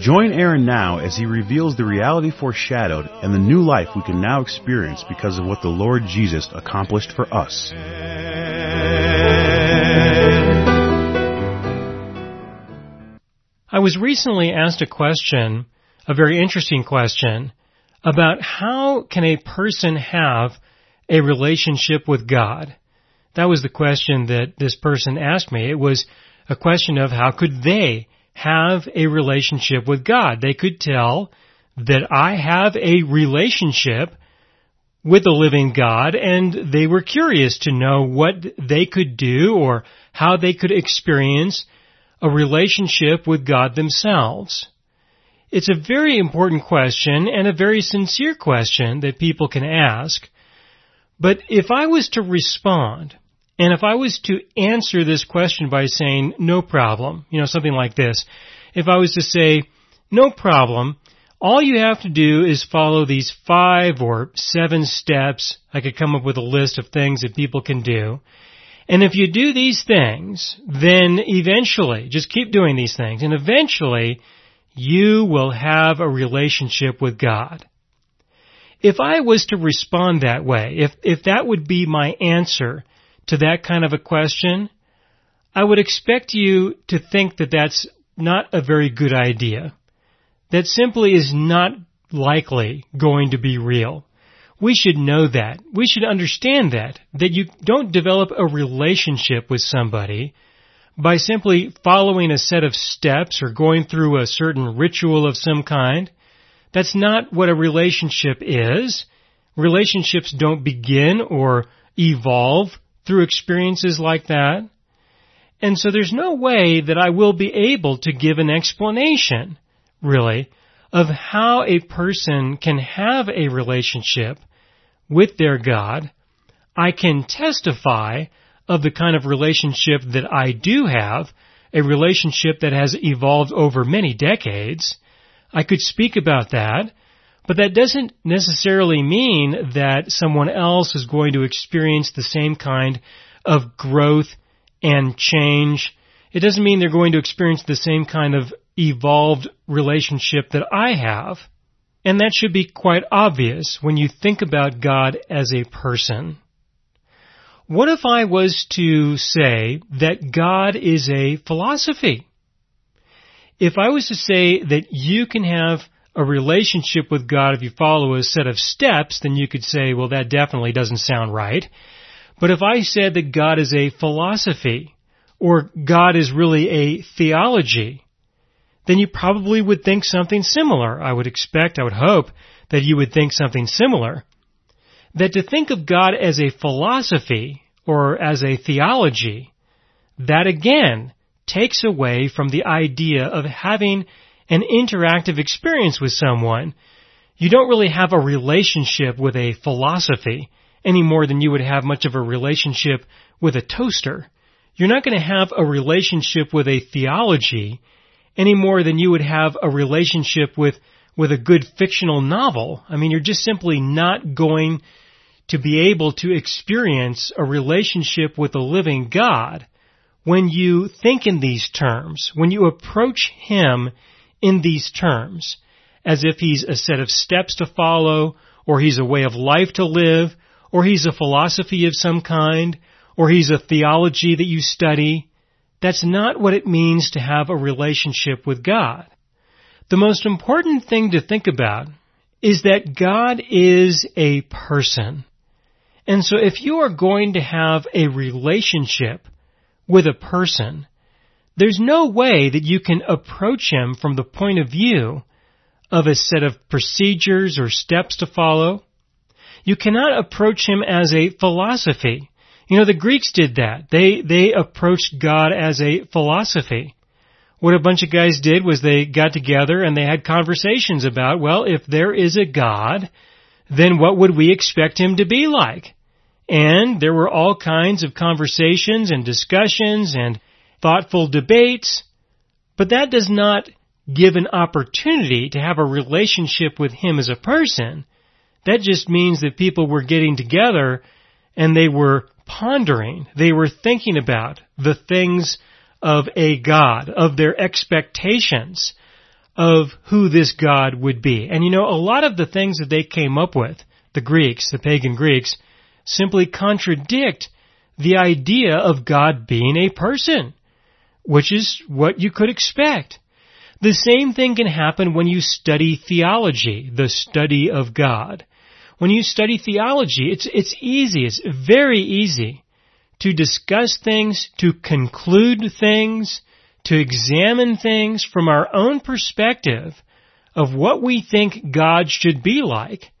Join Aaron now as he reveals the reality foreshadowed and the new life we can now experience because of what the Lord Jesus accomplished for us. I was recently asked a question, a very interesting question, about how can a person have a relationship with God? That was the question that this person asked me. It was a question of how could they have a relationship with God. They could tell that I have a relationship with the living God and they were curious to know what they could do or how they could experience a relationship with God themselves. It's a very important question and a very sincere question that people can ask. But if I was to respond and if I was to answer this question by saying, no problem, you know, something like this, if I was to say, no problem, all you have to do is follow these five or seven steps. I could come up with a list of things that people can do. And if you do these things, then eventually, just keep doing these things, and eventually you will have a relationship with God. If I was to respond that way, if, if that would be my answer to that kind of a question, I would expect you to think that that's not a very good idea. That simply is not likely going to be real. We should know that. We should understand that. That you don't develop a relationship with somebody by simply following a set of steps or going through a certain ritual of some kind. That's not what a relationship is. Relationships don't begin or evolve through experiences like that. And so there's no way that I will be able to give an explanation, really, of how a person can have a relationship with their God. I can testify of the kind of relationship that I do have, a relationship that has evolved over many decades. I could speak about that, but that doesn't necessarily mean that someone else is going to experience the same kind of growth and change. It doesn't mean they're going to experience the same kind of evolved relationship that I have. And that should be quite obvious when you think about God as a person. What if I was to say that God is a philosophy? If I was to say that you can have a relationship with God if you follow a set of steps, then you could say, well, that definitely doesn't sound right. But if I said that God is a philosophy, or God is really a theology, then you probably would think something similar. I would expect, I would hope that you would think something similar. That to think of God as a philosophy or as a theology, that again takes away from the idea of having an interactive experience with someone. You don't really have a relationship with a philosophy any more than you would have much of a relationship with a toaster. You're not going to have a relationship with a theology any more than you would have a relationship with, with a good fictional novel. I mean, you're just simply not going to be able to experience a relationship with a living God when you think in these terms, when you approach Him in these terms, as if He's a set of steps to follow, or He's a way of life to live, or he's a philosophy of some kind, or he's a theology that you study. That's not what it means to have a relationship with God. The most important thing to think about is that God is a person. And so if you are going to have a relationship with a person, there's no way that you can approach him from the point of view of a set of procedures or steps to follow. You cannot approach him as a philosophy. You know, the Greeks did that. They, they approached God as a philosophy. What a bunch of guys did was they got together and they had conversations about, well, if there is a God, then what would we expect him to be like? And there were all kinds of conversations and discussions and thoughtful debates, but that does not give an opportunity to have a relationship with him as a person. That just means that people were getting together and they were pondering, they were thinking about the things of a God, of their expectations of who this God would be. And you know, a lot of the things that they came up with, the Greeks, the pagan Greeks, simply contradict the idea of God being a person, which is what you could expect. The same thing can happen when you study theology, the study of God. When you study theology, it's, it's easy, it's very easy to discuss things, to conclude things, to examine things from our own perspective of what we think God should be like,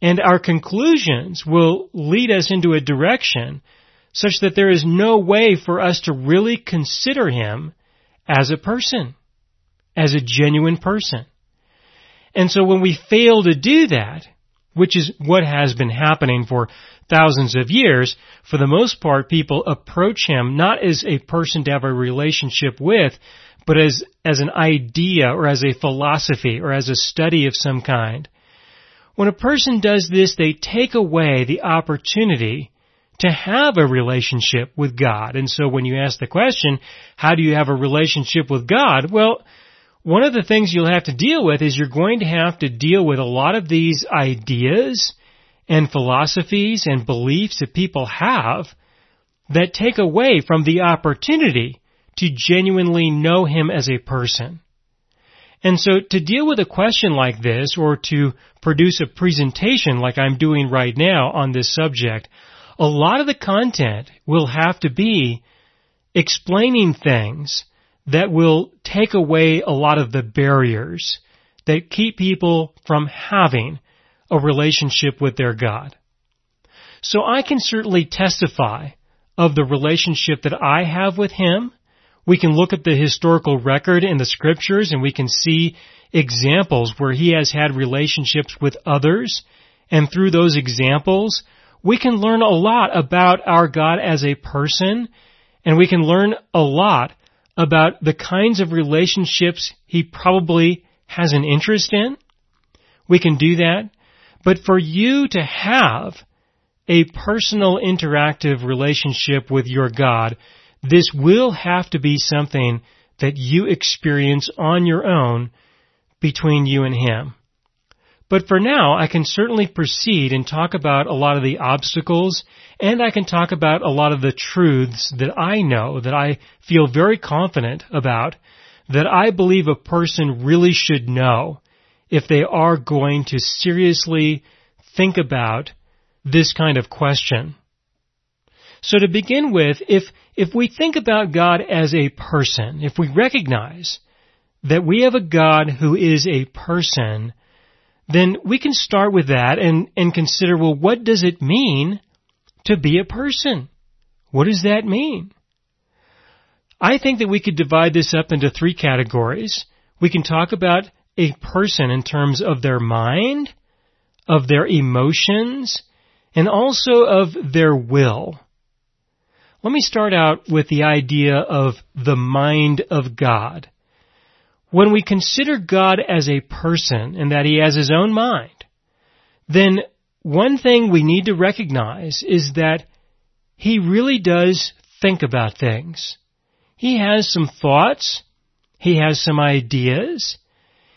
and our conclusions will lead us into a direction such that there is no way for us to really consider Him as a person, as a genuine person. And so when we fail to do that, which is what has been happening for thousands of years. For the most part, people approach him not as a person to have a relationship with, but as, as an idea or as a philosophy or as a study of some kind. When a person does this, they take away the opportunity to have a relationship with God. And so when you ask the question, how do you have a relationship with God? Well, one of the things you'll have to deal with is you're going to have to deal with a lot of these ideas and philosophies and beliefs that people have that take away from the opportunity to genuinely know him as a person. And so to deal with a question like this or to produce a presentation like I'm doing right now on this subject, a lot of the content will have to be explaining things that will take away a lot of the barriers that keep people from having a relationship with their God. So I can certainly testify of the relationship that I have with Him. We can look at the historical record in the scriptures and we can see examples where He has had relationships with others. And through those examples, we can learn a lot about our God as a person and we can learn a lot about the kinds of relationships he probably has an interest in. We can do that. But for you to have a personal interactive relationship with your God, this will have to be something that you experience on your own between you and Him. But for now, I can certainly proceed and talk about a lot of the obstacles and I can talk about a lot of the truths that I know, that I feel very confident about, that I believe a person really should know if they are going to seriously think about this kind of question. So to begin with, if, if we think about God as a person, if we recognize that we have a God who is a person, then we can start with that and, and consider, well, what does it mean to be a person? What does that mean? I think that we could divide this up into three categories. We can talk about a person in terms of their mind, of their emotions, and also of their will. Let me start out with the idea of the mind of God. When we consider God as a person and that he has his own mind, then one thing we need to recognize is that he really does think about things. He has some thoughts. He has some ideas.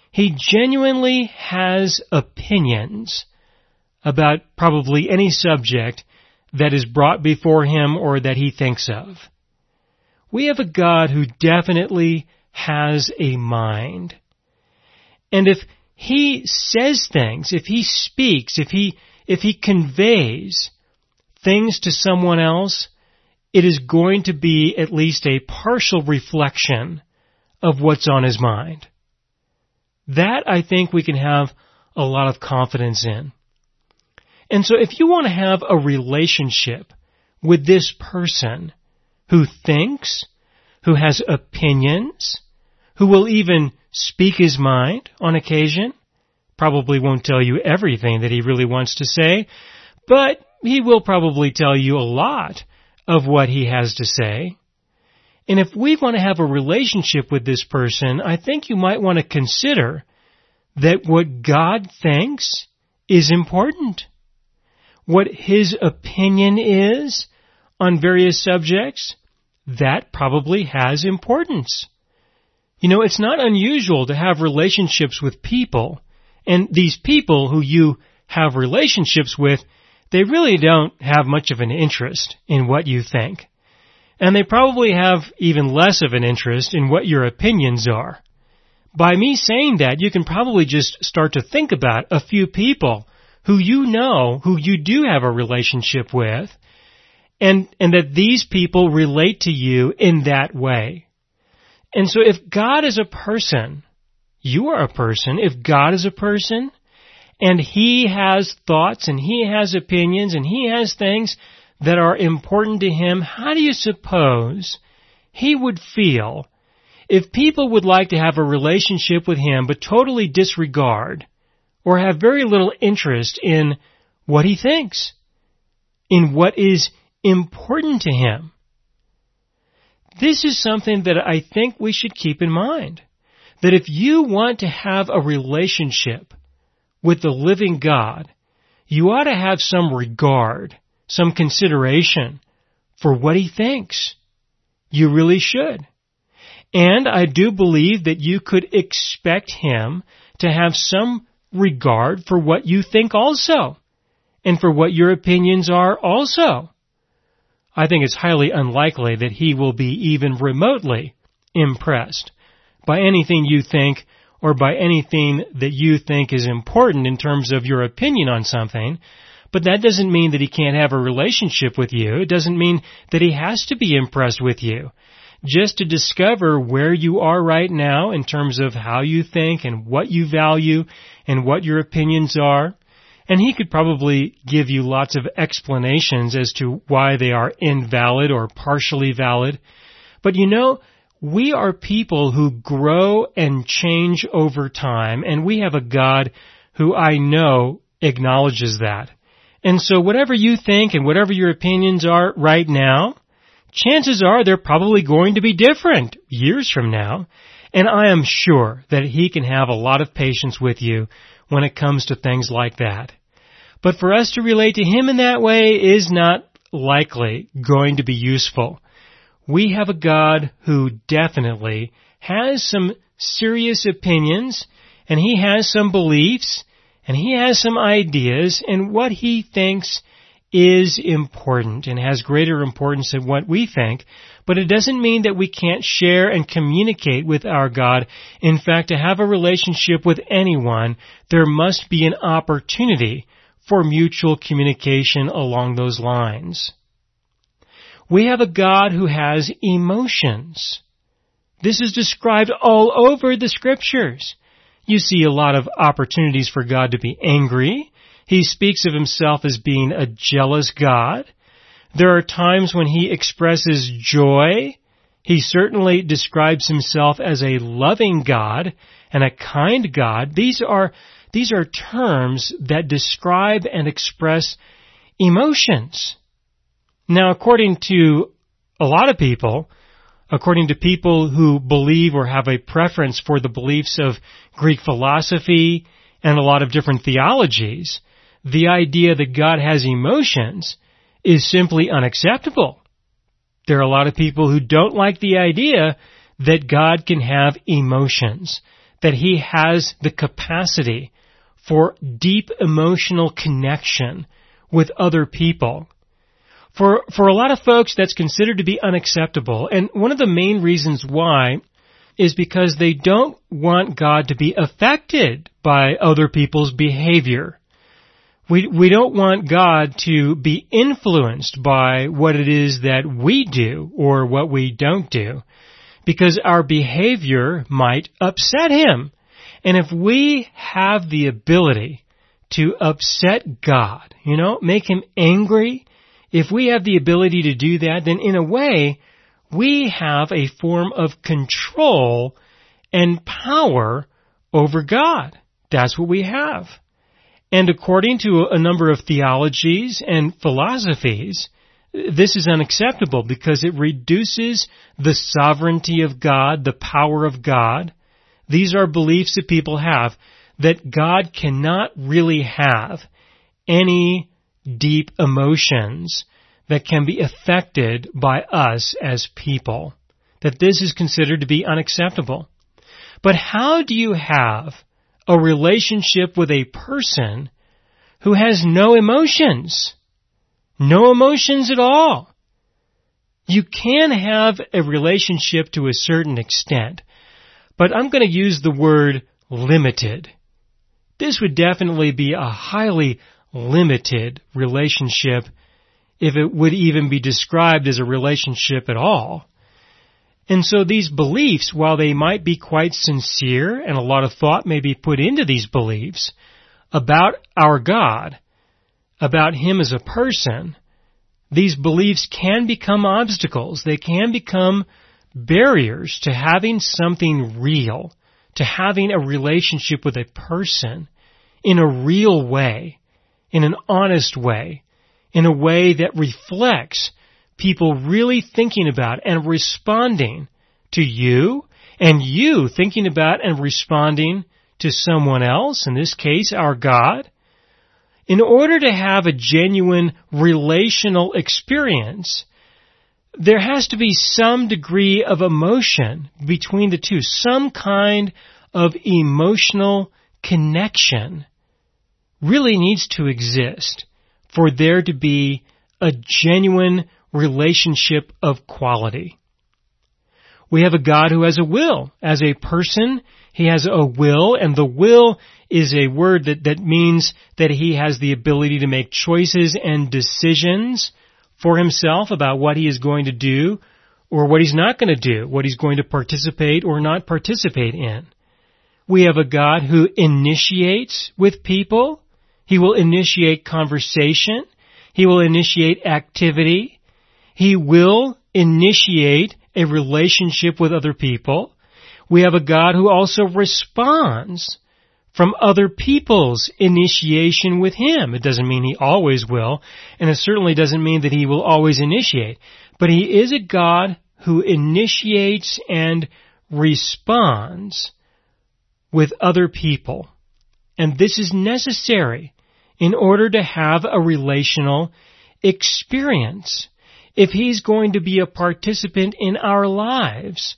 He genuinely has opinions about probably any subject that is brought before him or that he thinks of. We have a God who definitely has a mind. And if he says things, if he speaks, if he, if he conveys things to someone else, it is going to be at least a partial reflection of what's on his mind. That I think we can have a lot of confidence in. And so if you want to have a relationship with this person who thinks, who has opinions, who will even speak his mind on occasion, probably won't tell you everything that he really wants to say, but he will probably tell you a lot of what he has to say. And if we want to have a relationship with this person, I think you might want to consider that what God thinks is important. What his opinion is on various subjects, that probably has importance. You know, it's not unusual to have relationships with people, and these people who you have relationships with, they really don't have much of an interest in what you think. And they probably have even less of an interest in what your opinions are. By me saying that, you can probably just start to think about a few people who you know, who you do have a relationship with, and, and that these people relate to you in that way. And so if God is a person, you are a person, if God is a person, and He has thoughts and He has opinions and He has things that are important to Him, how do you suppose He would feel if people would like to have a relationship with Him but totally disregard or have very little interest in what He thinks, in what is important to Him? This is something that I think we should keep in mind. That if you want to have a relationship with the living God, you ought to have some regard, some consideration for what He thinks. You really should. And I do believe that you could expect Him to have some regard for what you think also, and for what your opinions are also. I think it's highly unlikely that He will be even remotely impressed by anything you think or by anything that you think is important in terms of your opinion on something. But that doesn't mean that he can't have a relationship with you. It doesn't mean that he has to be impressed with you. Just to discover where you are right now in terms of how you think and what you value and what your opinions are. And he could probably give you lots of explanations as to why they are invalid or partially valid. But you know, we are people who grow and change over time, and we have a God who I know acknowledges that. And so whatever you think and whatever your opinions are right now, chances are they're probably going to be different years from now. And I am sure that he can have a lot of patience with you when it comes to things like that. But for us to relate to him in that way is not likely going to be useful we have a God who definitely has some serious opinions and he has some beliefs and he has some ideas and what he thinks is important and has greater importance than what we think, but it doesn't mean that we can't share and communicate with our God. In fact, to have a relationship with anyone, there must be an opportunity for mutual communication along those lines. We have a God who has emotions. This is described all over the scriptures. You see a lot of opportunities for God to be angry. He speaks of himself as being a jealous God. There are times when he expresses joy. He certainly describes himself as a loving God and a kind God. These are, these are terms that describe and express emotions. Now, according to a lot of people, according to people who believe or have a preference for the beliefs of Greek philosophy and a lot of different theologies, the idea that God has emotions is simply unacceptable. There are a lot of people who don't like the idea that God can have emotions, that He has the capacity for deep emotional connection with other people. For, for a lot of folks, that's considered to be unacceptable. And one of the main reasons why is because they don't want God to be affected by other people's behavior. We, we don't want God to be influenced by what it is that we do or what we don't do because our behavior might upset Him. And if we have the ability to upset God, you know, make Him angry, if we have the ability to do that, then in a way, we have a form of control and power over God. that's what we have. And according to a number of theologies and philosophies, this is unacceptable because it reduces the sovereignty of God, the power of God. These are beliefs that people have that God cannot really have any deep emotions that can be affected by us as people. That this is considered to be unacceptable. But how do you have a relationship with a person who has no emotions? No emotions at all. You can have a relationship to a certain extent, but I'm going to use the word limited. This would definitely be a highly limited relationship if it would even be described as a relationship at all. And so these beliefs, while they might be quite sincere and a lot of thought may be put into these beliefs about our God, about Him as a person, these beliefs can become obstacles. They can become barriers to having something real, to having a relationship with a person in a real way, in an honest way, in a way that reflects people really thinking about and responding to you and you thinking about and responding to someone else, in this case our God, in order to have a genuine relational experience, there has to be some degree of emotion between the two, some kind of emotional connection really needs to exist for there to be a genuine relationship of quality. We have a God who has a will. As a person, he has a will, and the will is a word that, that means that he has the ability to make choices and decisions for himself about what he is going to do or what he's not going to do, what he's going to participate or not participate in. We have a God who initiates with people. He will initiate conversation. He will initiate activity. He will initiate a relationship with other people. We have a God who also responds from other people's initiation with Him. It doesn't mean He always will, and it certainly doesn't mean that He will always initiate. But He is a God who initiates and responds with other people. And this is necessary in order to have a relational experience. If he's going to be a participant in our lives,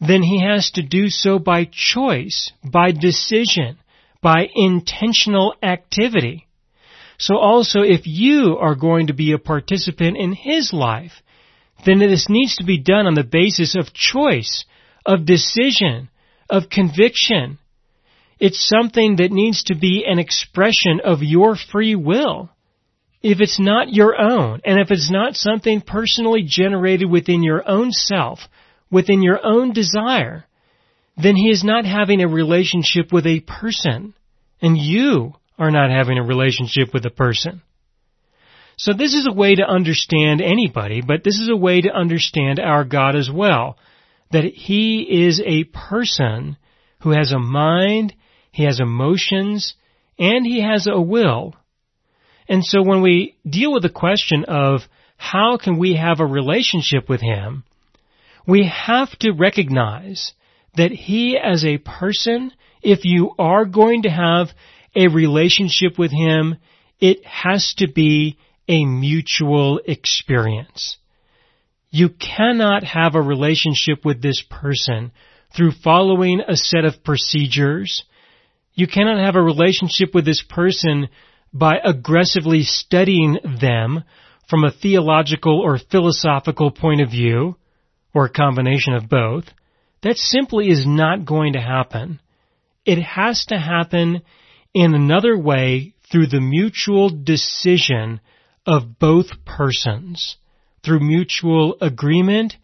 then he has to do so by choice, by decision, by intentional activity. So also if you are going to be a participant in his life, then this needs to be done on the basis of choice, of decision, of conviction, it's something that needs to be an expression of your free will. If it's not your own, and if it's not something personally generated within your own self, within your own desire, then he is not having a relationship with a person. And you are not having a relationship with a person. So this is a way to understand anybody, but this is a way to understand our God as well. That He is a person who has a mind he has emotions, and he has a will. And so when we deal with the question of how can we have a relationship with him, we have to recognize that he as a person, if you are going to have a relationship with him, it has to be a mutual experience. You cannot have a relationship with this person through following a set of procedures, you cannot have a relationship with this person by aggressively studying them from a theological or philosophical point of view, or a combination of both. That simply is not going to happen. It has to happen in another way through the mutual decision of both persons, through mutual agreement,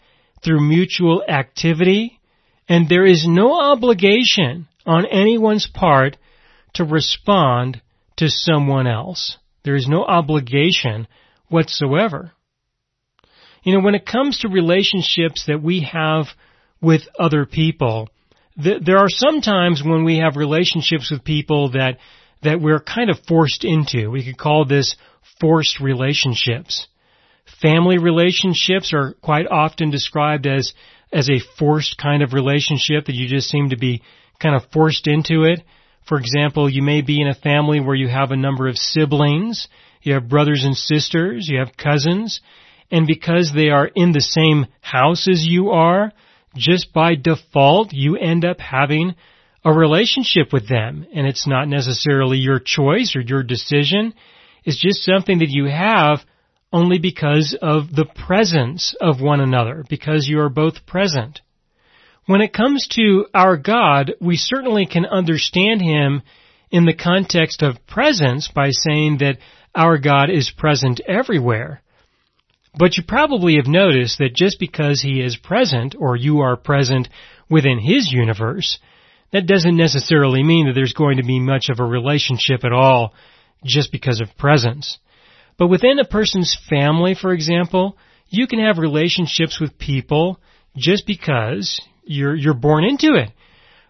through mutual activity, and there is no obligation on anyone's part to respond to someone else. There is no obligation whatsoever. You know, when it comes to relationships that we have with other people, th- there are some times when we have relationships with people that that we're kind of forced into. We could call this forced relationships. Family relationships are quite often described as as a forced kind of relationship that you just seem to be kind of forced into it. For example, you may be in a family where you have a number of siblings, you have brothers and sisters, you have cousins, and because they are in the same house as you are, just by default, you end up having a relationship with them. And it's not necessarily your choice or your decision. It's just something that you have only because of the presence of one another, because you are both present. When it comes to our God, we certainly can understand Him in the context of presence by saying that our God is present everywhere. But you probably have noticed that just because He is present, or you are present within His universe, that doesn't necessarily mean that there's going to be much of a relationship at all just because of presence. But within a person's family, for example, you can have relationships with people just because you're, you're born into it.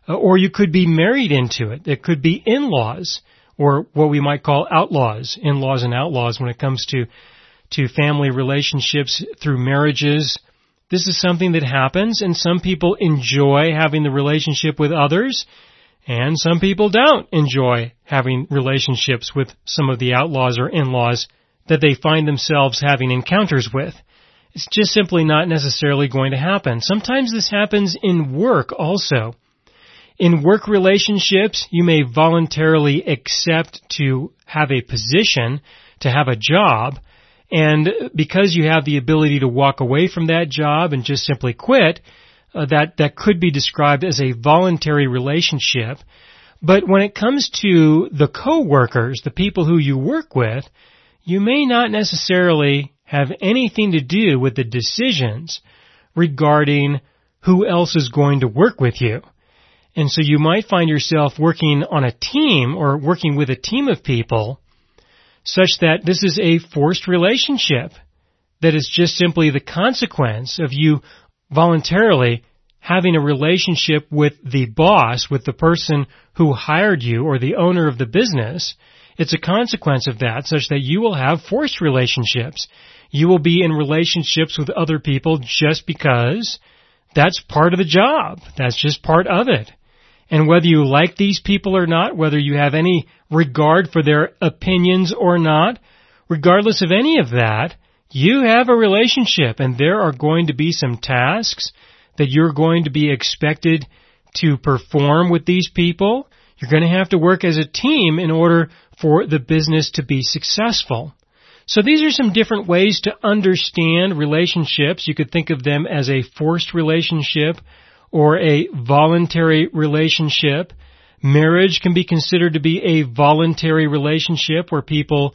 Uh, or you could be married into it. It could be in-laws or what we might call outlaws, in-laws and outlaws when it comes to, to family relationships through marriages. This is something that happens and some people enjoy having the relationship with others and some people don't enjoy having relationships with some of the outlaws or in-laws that they find themselves having encounters with. It's just simply not necessarily going to happen. Sometimes this happens in work also. In work relationships, you may voluntarily accept to have a position, to have a job, and because you have the ability to walk away from that job and just simply quit, uh, that, that could be described as a voluntary relationship. But when it comes to the co-workers, the people who you work with, you may not necessarily have anything to do with the decisions regarding who else is going to work with you. And so you might find yourself working on a team or working with a team of people such that this is a forced relationship that is just simply the consequence of you voluntarily having a relationship with the boss, with the person who hired you or the owner of the business it's a consequence of that such that you will have forced relationships. You will be in relationships with other people just because that's part of the job. That's just part of it. And whether you like these people or not, whether you have any regard for their opinions or not, regardless of any of that, you have a relationship and there are going to be some tasks that you're going to be expected to perform with these people. You're going to have to work as a team in order for the business to be successful. So these are some different ways to understand relationships. You could think of them as a forced relationship or a voluntary relationship. Marriage can be considered to be a voluntary relationship where people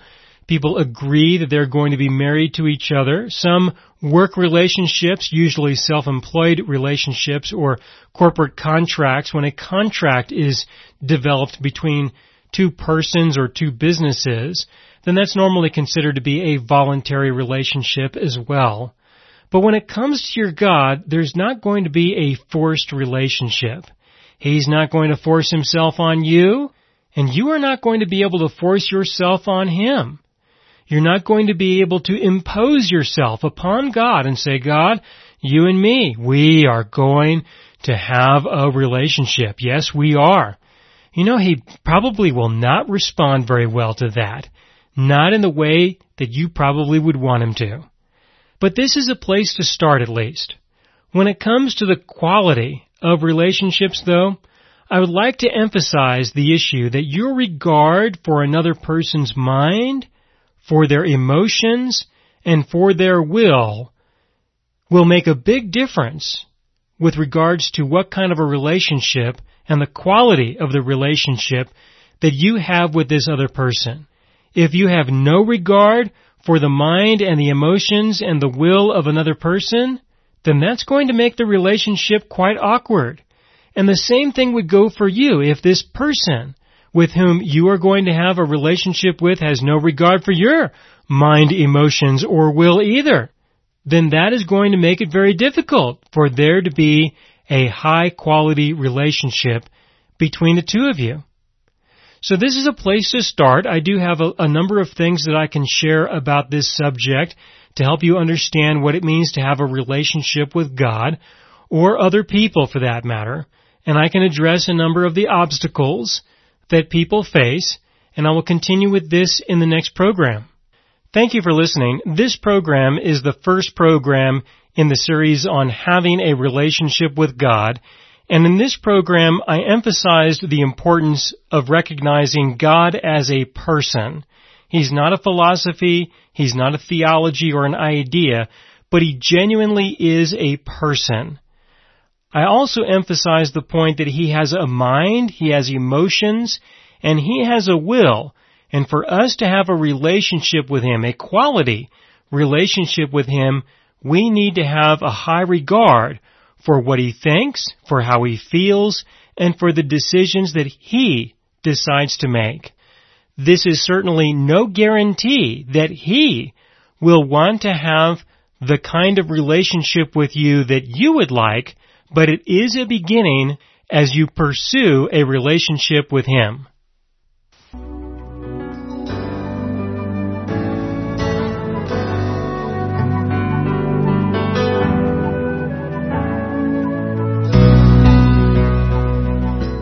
people agree that they're going to be married to each other. Some work relationships, usually self-employed relationships or corporate contracts, when a contract is developed between two persons or two businesses, then that's normally considered to be a voluntary relationship as well. But when it comes to your God, there's not going to be a forced relationship. He's not going to force himself on you, and you are not going to be able to force yourself on him. You're not going to be able to impose yourself upon God and say, God, you and me, we are going to have a relationship. Yes, we are. You know, he probably will not respond very well to that. Not in the way that you probably would want him to. But this is a place to start at least. When it comes to the quality of relationships though, I would like to emphasize the issue that your regard for another person's mind, for their emotions, and for their will will make a big difference with regards to what kind of a relationship and the quality of the relationship that you have with this other person. If you have no regard for the mind and the emotions and the will of another person, then that's going to make the relationship quite awkward. And the same thing would go for you if this person with whom you are going to have a relationship with has no regard for your mind, emotions, or will either. Then that is going to make it very difficult for there to be a high quality relationship between the two of you. So this is a place to start. I do have a, a, number of things that I can share about this subject to help you understand what it means to have a relationship with God or other people for that matter. And I can address a number of the obstacles that people face and I will continue with this in the next program. Thank you for listening. This program is the first program in the series on having a relationship with God. And in this program, I emphasized the importance of recognizing God as a person. He's not a philosophy, he's not a theology or an idea, but he genuinely is a person. I also emphasize the point that he has a mind, he has emotions, and he has a will. And for us to have a relationship with him, a quality relationship with him, we need to have a high regard for what he thinks, for how he feels, and for the decisions that he decides to make. This is certainly no guarantee that he will want to have the kind of relationship with you that you would like, but it is a beginning as you pursue a relationship with him.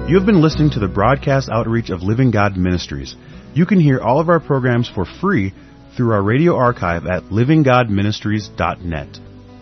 You have been listening to the broadcast outreach of Living God Ministries. You can hear all of our programs for free through our radio archive at livinggodministries.net.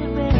to bed.